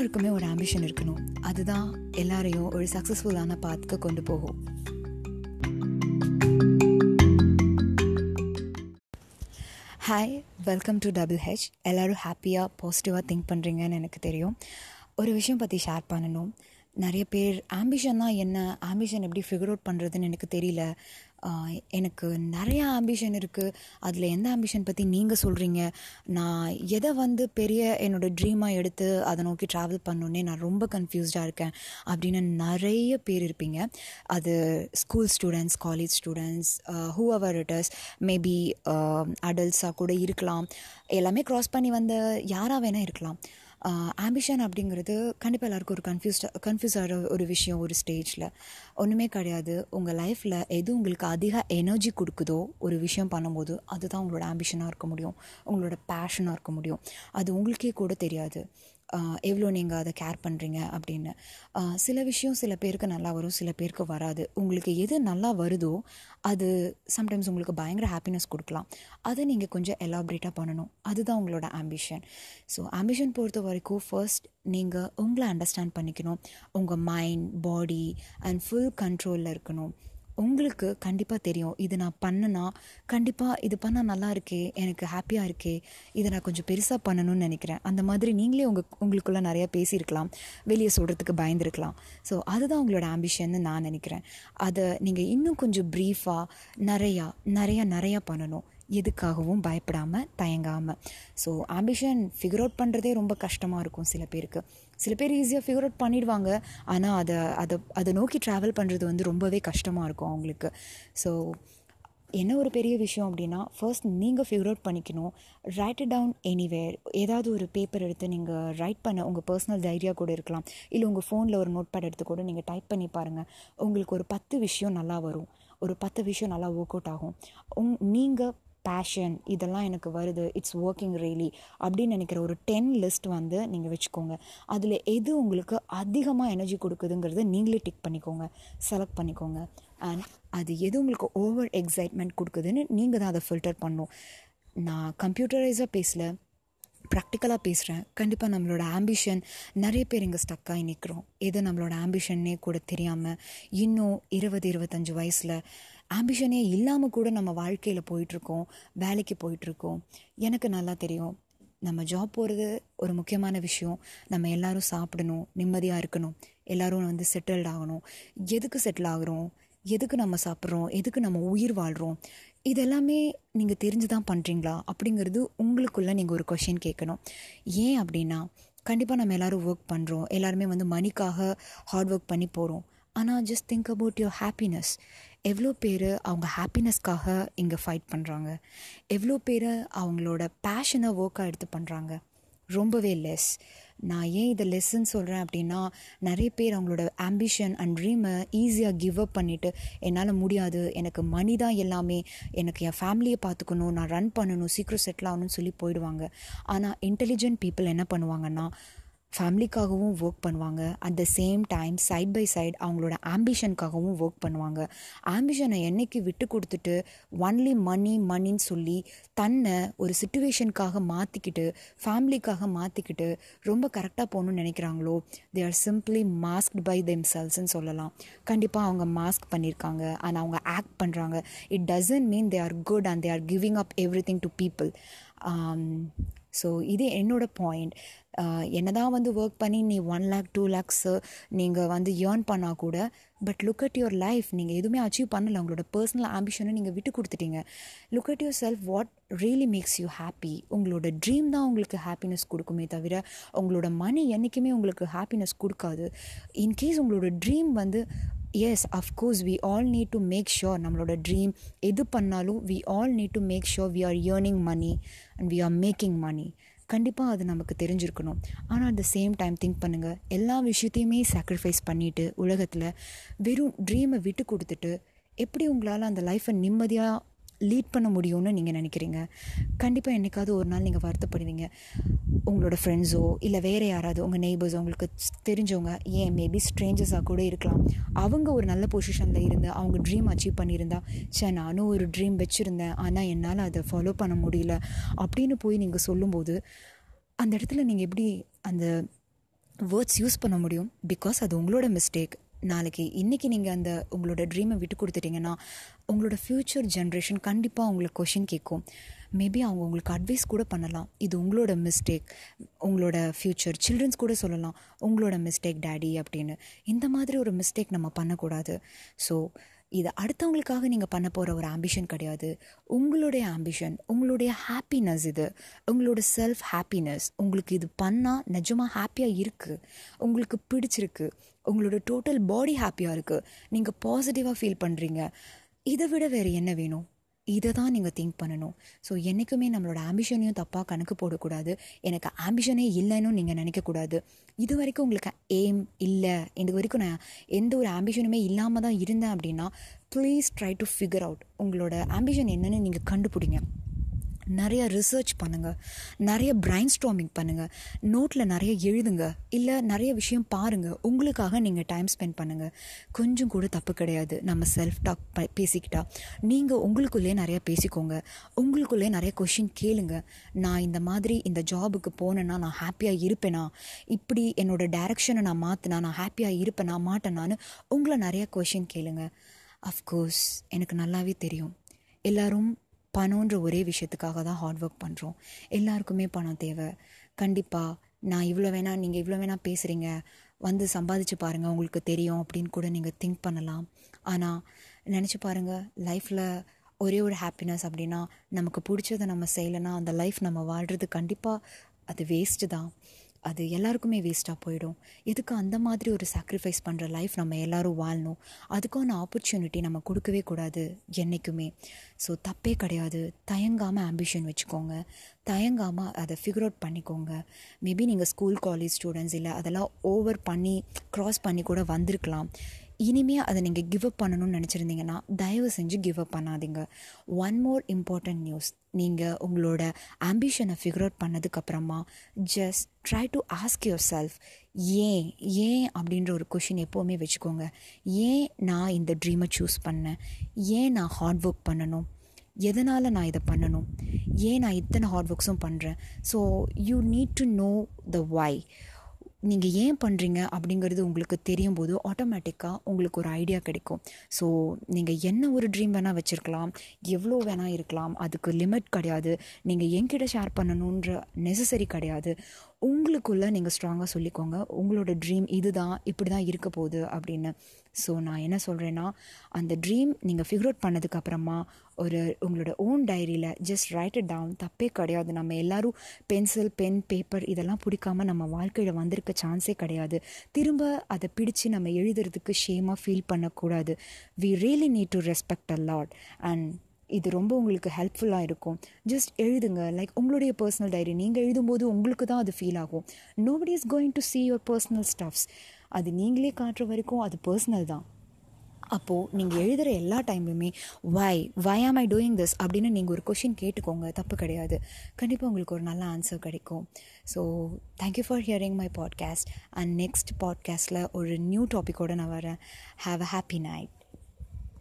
எல்லாருக்குமே ஒரு ஆம்பிஷன் இருக்கணும். அதுதான் எல்லாரையும் ஒரு சக்ஸஸ்ஃபுல்லான பாத்துக்கு கொண்டு போகும். Hi welcome to double H எல்லோரும் ஹாப்பியாக பாசிட்டிவாக திங்க் பண்ணுறீங்கன்னு எனக்கு தெரியும். ஒரு விஷயம் பற்றி ஷேர் பண்ணணும். நிறைய பேர் ஆம்பிஷன்னா என்ன? ஆம்பிஷன் எப்படி ஃபிகர் அவுட் பண்ணுறதுன்னு எனக்கு தெரியல. எனக்கு நிறையா ஆம்பிஷன் இருக்குது அதில் எந்த ஆம்பிஷன் பற்றி நீங்கள் சொல்கிறீங்க நான் எதை வந்து பெரிய என்னோடய ட்ரீமாக எடுத்து அதை நோக்கி ட்ராவல் பண்ணோன்னே நான் ரொம்ப கன்ஃபியூஸ்டாக இருக்கேன். அப்படின்னு நிறைய பேர் இருப்பீங்க. அது school students college students who overeaters maybe அடல்ட்ஸாக கூட இருக்கலாம். எல்லாமே க்ராஸ் பண்ணி வந்த யாராக வேணால் இருக்கலாம். ஆம்பிஷன் அப்படிங்கிறது கண்டிப்பாக எல்லாருக்கும் ஒரு கன்ஃபியூஸ்டாக கன்ஃபியூஸ் ஆகிற ஒரு விஷயம் ஒரு ஸ்டேஜில் ஒன்றுமே கிடையாது. உங்கள் லைஃப்பில் எது உங்களுக்கு அதிக எனர்ஜி கொடுக்குதோ ஒரு விஷயம் பண்ணும்போது அதுதான் உங்களோட ஆம்பிஷனாக இருக்க முடியும். உங்களோட பேஷனாக இருக்க முடியும். அது உங்களுக்கே கூட தெரியாது. எவ்வளோ நீங்கள் அதை கேர் பண்ணுறீங்க அப்படின்னு. சில விஷயம் சில பேருக்கு நல்லா வரும் சில பேருக்கு வராது. உங்களுக்கு எது நல்லா வருதோ அது சம்டைம்ஸ் உங்களுக்கு பயங்கர ஹாப்பினஸ் கொடுக்கலாம். அதை நீங்கள் கொஞ்சம் எலாபரேட்டாக பண்ணணும். அதுதான் உங்களோட ஆம்பிஷன் ஸோ ஆம்பிஷன் பொறுத்த வரைக்கும் ஃபர்ஸ்ட் நீங்கள் உங்களை அண்டர்ஸ்டாண்ட் பண்ணிக்கணும். உங்கள் மைண்ட் பாடி அண்ட் ஃபுல் கண்ட்ரோலில் இருக்கணும். உங்களுக்கு கண்டிப்பாக தெரியும். இது நான் பண்ணனா கண்டிப்பாக இது பண்ணால் நல்லா இருக்கே எனக்கு ஹாப்பியாக இருக்கே இதை நான் கொஞ்சம் பெருசாக பண்ணணும்னு நினைக்கிறேன். அந்த மாதிரி நீங்களே உங்கள் உங்களுக்குள்ளே நிறையா பேசியிருக்கலாம். வெளியே சொல்கிறதுக்கு பயந்துருக்கலாம். ஸோ அதுதான் உங்களோட ஆம்பிஷன்னு நான் நினைக்கிறேன். அதை நீங்கள் இன்னும் கொஞ்சம் ப்ரீஃபாக நிறையா நிறையா நிறையா பண்ணணும். எதுக்காகவும் பயப்படாமல் தயங்காமல் ஸோ ஆம்பிஷன் ஃபிகர் அவுட் பண்ணுறதே ரொம்ப கஷ்டமாக இருக்கும் சில பேருக்கு. சில பேர் ஈஸியாக ஃபிகர் அவுட் பண்ணிடுவாங்க. ஆனால் அதை அதை அதை நோக்கி ட்ராவல் பண்ணுறது வந்து ரொம்பவே கஷ்டமாக இருக்கும் அவங்களுக்கு. ஸோ என்ன ஒரு பெரிய விஷயம் அப்படின்னா ஃபர்ஸ்ட் நீங்கள் ஃபிகர் அவுட் பண்ணிக்கணும். ரைட் டவுன் எனிவேர் ஏதாவது ஒரு பேப்பர் எடுத்து நீங்கள் ரைட் பண்ண உங்கள் பர்சனல் டைரியா கூட இருக்கலாம். இல்லை உங்கள் ஃபோனில் ஒரு நோட் பேட் எடுத்து கூட நீங்கள் டைப் பண்ணி பாருங்கள் உங்களுக்கு ஒரு பத்து விஷயம் நல்லா வரும். ஒரு பத்து விஷயம் நல்லா ஒர்க் அவுட் ஆகும். உங் நீங்கள் பேஷன் இதெல்லாம் எனக்கு வருது இட்ஸ் ஒர்க்கிங் ரியலி அப்படின்னு நினைக்கிற ஒரு டென் லிஸ்ட் வந்து நீங்கள் வச்சுக்கோங்க. அதில் எது உங்களுக்கு அதிகமாக எனர்ஜி கொடுக்குதுங்கிறத நீங்களே டிக் பண்ணிக்கோங்க செலக்ட் பண்ணிக்கோங்க. அண்ட் அது எது உங்களுக்கு ஓவர் எக்ஸைட்மெண்ட் கொடுக்குதுன்னு நீங்கள் தான் அதை ஃபில்டர் பண்ணணும். நான் கம்ப்யூட்டரைஸாக பேசல ப்ராக்டிக்கலாக பேசுகிறேன் கண்டிப்பாக நம்மளோட ஆம்பிஷன் நிறைய பேர் இங்கே ஸ்டக்காகி நிற்கிறோம் எது நம்மளோட ஆம்பிஷன்னே கூட தெரியாமல் இன்னும் இருபது இருபத்தஞ்சி வயசில் ஆம்பிஷனே இல்லாமல் கூட நம்ம வாழ்க்கையில் போயிட்டுருக்கோம் வேலைக்கு போயிட்டுருக்கோம். எனக்கு நல்லா தெரியும். நம்ம ஜாப் போகிறது ஒரு முக்கியமான விஷயம். நம்ம எல்லோரும் சாப்பிடணும் நிம்மதியாக இருக்கணும். எல்லோரும் வந்து செட்டில்ட் ஆகணும். எதுக்கு செட்டில் ஆகுறோம்? எதுக்கு நம்ம சாப்பிட்றோம்? எதுக்கு நம்ம உயிர் வாழ்கிறோம் இதெல்லாமே நீங்கள் தெரிஞ்சு தான் பண்ணுறீங்களா அப்படிங்கிறது உங்களுக்குள்ளே நீங்கள் ஒரு கொஷின் கேட்கணும். ஏன் அப்படின்னா கண்டிப்பாக நம்ம எல்லோரும் ஒர்க் பண்ணுறோம் எல்லாருமே வந்து மணிக்காக ஹார்ட் ஒர்க் பண்ணி போகிறோம் ஆனால் just think about your happiness எவ்வளோ பேர் அவங்க ஹாப்பினஸ்க்காக இங்கே ஃபைட் பண்ணுறாங்க எவ்வளோ பேர் அவங்களோட பேஷனை ஒர்க்காக எடுத்து பண்ணுறாங்க ரொம்பவே லெஸ் நான் ஏன் இதை லெஸ்ன்னு சொல்கிறேன் அப்படின்னா நிறைய பேர் அவங்களோட ஆம்பிஷன் அண்ட் ட்ரீமை ஈஸியாக கிவ் அப் பண்ணிவிட்டு என்னால் முடியாது. எனக்கு மணி தான் எல்லாமே. எனக்கு என் ஃபேமிலியை பார்த்துக்கணும் நான் ரன் பண்ணணும். சீக்கிரம் செட்டில் ஆகணும்னு சொல்லி போயிடுவாங்க. ஆனால் இன்டெலிஜென்ட் பீப்புள் என்ன பண்ணுவாங்கன்னா ஃபேமிலிக்காகவும் ஒர்க் பண்ணுவாங்க. At the same time side by side அவங்களோட ஆம்பிஷனுக்காகவும் ஒர்க் பண்ணுவாங்க. ஆம்பிஷனை என்னைக்கு விட்டு கொடுத்துட்டு ஒன்லி மணி மணின்னு சொல்லி தன்னை ஒரு சுச்சுவேஷனுக்காக மாற்றிக்கிட்டு ஃபேமிலிக்காக மாற்றிக்கிட்டு ரொம்ப கரெக்டாக போகணும்னு நினைக்கிறாங்களோ they are simply masked by them செல்ஸ்ன்னு சொல்லலாம். கண்டிப்பாக அவங்க மாஸ்க் பண்ணியிருக்காங்க. அண்ட் அவங்க ஆக்ட் பண்ணுறாங்க it doesn't mean they are good and they are giving up everything to people so இது என்னோடய பாயிண்ட் என்னதான் வந்து ஒர்க் பண்ணி நீ ஒன் லேக் டூ லேக்ஸு நீங்கள் வந்து ஏர்ன் பண்ணால் கூட but look at your life நீங்கள் எதுவுமே அச்சீவ் பண்ணல. உங்களோட பர்சனல் ஆம்பிஷனை நீங்கள் விட்டு கொடுத்துட்டீங்க. Look at yourself what really makes you happy உங்களோட ட்ரீம் தான் உங்களுக்கு ஹாப்பினஸ் கொடுக்குமே தவிர உங்களோட மணி என்றைக்குமே உங்களுக்கு ஹாப்பினஸ் கொடுக்காது. இன்கேஸ் உங்களோட ட்ரீம் வந்து is of course we all need to make sure நம்மளோட ட்ரீம் எது பண்ணாலும் we all need to make sure we are earning money and we are making money கண்டிப்பாக அது நமக்கு தெரிஞ்சிருக்கணும். ஆனால் at the same time think பண்ணுங்கள் எல்லா விஷயத்தையுமே சாக்ரிஃபைஸ் பண்ணிவிட்டு உலகத்தில் வெறும் ட்ரீமை விட்டு கொடுத்துட்டு எப்படி உங்களால் அந்த லைஃப்பை நிம்மதியாக லீட் பண்ண முடியும்னு நீங்கள் நினைக்கிறீங்க? கண்டிப்பாக என்றைக்காவது ஒரு நாள் நீங்கள் வருத்தப்படுவீங்க. உங்களோட ஃப்ரெண்ட்ஸோ இல்லை வேறு யாராவது உங்கள் நெய்பர்ஸ் உங்களுக்கு தெரிஞ்சவங்க ஏன் மேபி ஸ்ட்ரேஞ்சர்ஸாக கூட இருக்கலாம். அவங்க ஒரு நல்ல பொசிஷனில் இருந்து அவங்க ட்ரீம் அச்சீவ் பண்ணியிருந்தா சே நானும் ஒரு ட்ரீம் வச்சுருந்தேன் ஆனால் என்னால் அதை ஃபாலோ பண்ண முடியல அப்படின்னு போய் நீங்கள் சொல்லும்போது அந்த இடத்துல நீங்கள் எப்படி அந்த வேர்ட்ஸ் யூஸ் பண்ண முடியும்? பிகாஸ் அது உங்களோட மிஸ்டேக் நாளைக்கு இன்றைக்கி நீங்கள் அந்த உங்களோட ட்ரீமை விட்டு கொடுத்துட்டிங்கன்னா உங்களோட ஃப்யூச்சர் ஜென்ரேஷன் கண்டிப்பாக உங்களுக்கு கொஷின் கேட்கும். மேபி அவங்க உங்களுக்கு அட்வைஸ் கூட பண்ணலாம். இது உங்களோட மிஸ்டேக் உங்களோட ஃப்யூச்சர் சில்ட்ரன்ஸ் கூட சொல்லலாம். உங்களோட மிஸ்டேக் டேடி அப்படின்னு. இந்த மாதிரி ஒரு மிஸ்டேக் நம்ம பண்ணக்கூடாது. ஸோ இது அடுத்தவங்களுக்காக நீங்கள் பண்ண போகிற ஒரு ஆம்பிஷன் கிடையாது. உங்களுடைய ஆம்பிஷன் உங்களுடைய ஹாப்பினஸ் இது. உங்களோட செல்ஃப் ஹாப்பினஸ் உங்களுக்கு இது பண்ணால் நிஜமாக ஹாப்பியாக இருக்குது உங்களுக்கு பிடிச்சிருக்கு. உங்களோட டோட்டல் பாடி ஹாப்பியாக இருக்குது நீங்கள் பாசிட்டிவாக ஃபீல் பண்ணுறீங்க இதை விட வேறு என்ன வேணும்? இதை தான் நீங்கள் திங்க் பண்ணணும். ஸோ என்றைக்குமே நம்மளோட ஆம்பிஷனையும் தப்பாக கணக்கு போடக்கூடாது. எனக்கு ஆம்பிஷனே இல்லைன்னு நீங்கள் நினைக்கக்கூடாது. இது வரைக்கும் உங்களுக்கு எய்ம் இல்லை. இது வரைக்கும் நான் எந்த ஒரு ஆம்பிஷனுமே இல்லாமல் தான் இருந்தேன் அப்படின்னா please try to figure out உங்களோட ஆம்பிஷன் என்னென்னு நீங்கள் கண்டுபிடிங்க. நிறைய ரிசர்ச் பண்ணுங்கள் நிறைய பிரைன் ஸ்டாமிங் பண்ணுங்கள் நோட்டில் நிறைய எழுதுங்க. இல்லை நிறைய விஷயம் பாருங்கள் உங்களுக்காக நீங்கள் டைம் ஸ்பெண்ட் பண்ணுங்கள் கொஞ்சம் கூட தப்பு கிடையாது. நம்ம செல்ஃப் டாக் ப பேசிக்கிட்டா. நீங்கள் உங்களுக்குள்ளே நிறைய பேசிக்கோங்க. உங்களுக்குள்ளே நிறைய கொஷின் கேளுங்க. நான் இந்த மாதிரி இந்த ஜாபுக்கு போனேன்னா நான் ஹாப்பியாக இருப்பேனா? இப்படி என்னோடய டைரக்ஷனை நான் மாற்றினா நான் ஹாப்பியாக இருப்பேனா மாட்டேனான்னு உங்களை நிறைய கொஷின் கேளுங்க. அஃப்கோர்ஸ் எனக்கு நல்லாவே தெரியும். எல்லோரும் பணம்ன்ற ஒரே விஷயத்துக்காக தான் ஹார்ட் ஒர்க் பண்ணுறோம் எல்லாருக்குமே பணம் தேவை. கண்டிப்பாக நான் இவ்வளோ வேணால் நீங்கள் இவ்வளோ வேணால் பேசுகிறீங்க வந்து சம்பாதிச்சு பாருங்கள் உங்களுக்கு தெரியும் அப்படின்னு கூட நீங்கள் திங்க் பண்ணலாம். ஆனால் நினச்சி பாருங்கள் லைஃப்பில் ஒரே ஒரு ஹாப்பினஸ் அப்படின்னா நமக்கு பிடிச்சதை நம்ம செய்யலைன்னா அந்த லைஃப் நம்ம வாழ்கிறது கண்டிப்பாக அது வேஸ்ட்டு தான். அது எல்லாருக்குமே வேஸ்ட்டாக போயிடும். எதுக்கு அந்த மாதிரி ஒரு சாக்ரிஃபைஸ் பண்ணுற லைஃப் நம்ம எல்லோரும் வாழணும்? அதுக்கான ஆப்பர்ச்சுனிட்டி நம்ம கொடுக்கவே கூடாது என்றைக்குமே ஸோ தப்பே கிடையாது. தயங்காமல் ஆம்பிஷன் வச்சுக்கோங்க. தயங்காமல் அதை ஃபிகர் அவுட் பண்ணிக்கோங்க. மேபி நீங்கள் ஸ்கூல் காலேஜ் ஸ்டூடெண்ட்ஸ் இல்லை அதெல்லாம் ஓவர் பண்ணி க்ராஸ் பண்ணி கூட வந்திருக்கலாம். இனிமேல் அதை நீங்கள் கிவ் அப் பண்ணணும்னு நினச்சிருந்தீங்கன்னா தயவு செஞ்சு கிவ் அப் பண்ணாதீங்க. ஒன் மோர் இம்பார்ட்டண்ட் நியூஸ் நீங்கள் உங்களோட ஆம்பிஷனை ஃபிகர் அவுட் பண்ணதுக்கப்புறமா just try to ask yourself ஏன் ஏன் அப்படின்ற ஒரு கொஷின் எப்போவுமே வச்சுக்கோங்க. ஏன் நான் இந்த ட்ரீமை சூஸ் பண்ணேன்? ஏன் நான் ஹார்ட் ஒர்க் பண்ணணும்? எதனால் நான் இதை பண்ணணும்? ஏன் நான் இத்தனை ஹார்ட் ஒர்க்ஸும் பண்ணுறேன் so you need to know the why நீங்கள் ஏன் பண்ணுறீங்க அப்படிங்கிறது உங்களுக்கு தெரியும் போது ஆட்டோமேட்டிக்காக உங்களுக்கு ஒரு ஐடியா கிடைக்கும். ஸோ நீங்கள் என்ன ஒரு ட்ரீம் வேணால் வச்சுருக்கலாம் எவ்வளோ வேணால் இருக்கலாம் அதுக்கு லிமிட் கிடையாது. நீங்கள் என்கிட்ட ஷேர் பண்ணணுன்ற நெசசரி கிடையாது. உங்களுக்குள்ளே நீங்கள் ஸ்ட்ராங்காக சொல்லிக்கோங்க. உங்களோட ட்ரீம் இது தான் இப்படி தான் இருக்க போகுது அப்படின்னு. ஸோ நான் என்ன சொல்கிறேன்னா அந்த ட்ரீம் நீங்கள் ஃபிகர் அவுட் பண்ணதுக்கப்புறமா ஒரு உங்களோட ஓன் டைரியில் ஜஸ்ட் ரைட் இட் டவுன் தப்பே கிடையாது. நம்ம எல்லோரும் பென்சில் பென் பேப்பர் இதெல்லாம் பிடிக்காம நம்ம வாழ்க்கையில் வந்திருக்க சான்ஸே கிடையாது. திரும்ப அதை பிடிச்சி நம்ம எழுதுறதுக்கு ஷேமாக ஃபீல் பண்ணக்கூடாது. We really need to respect a lot and இது ரொம்ப உங்களுக்கு ஹெல்ப்ஃபுல்லாக இருக்கும். ஜஸ்ட் எழுதுங்க. லைக் உங்களுடைய பர்சனல் டைரி நீங்கள் எழுதும்போது உங்களுக்கு தான் அது ஃபீல் ஆகும். Nobody is going to see your personal stuffs அது நீங்களே காட்டுற வரைக்கும் அது பர்சனல் தான். அப்போது நீங்கள் எழுதுகிற எல்லா டைம்லையுமே வை வை ஆம் ஐ டூயிங் திஸ் அப்படின்னு நீங்கள் ஒரு கொஷின் கேட்டுக்கோங்க. தப்பு கிடையாது. கண்டிப்பாக உங்களுக்கு ஒரு நல்ல ஆன்சர் கிடைக்கும். So thank you for hearing my podcast and next பாட்காஸ்ட்டில் ஒரு நியூ டாப்பிக்கோடு நான் வரேன். Have a happy night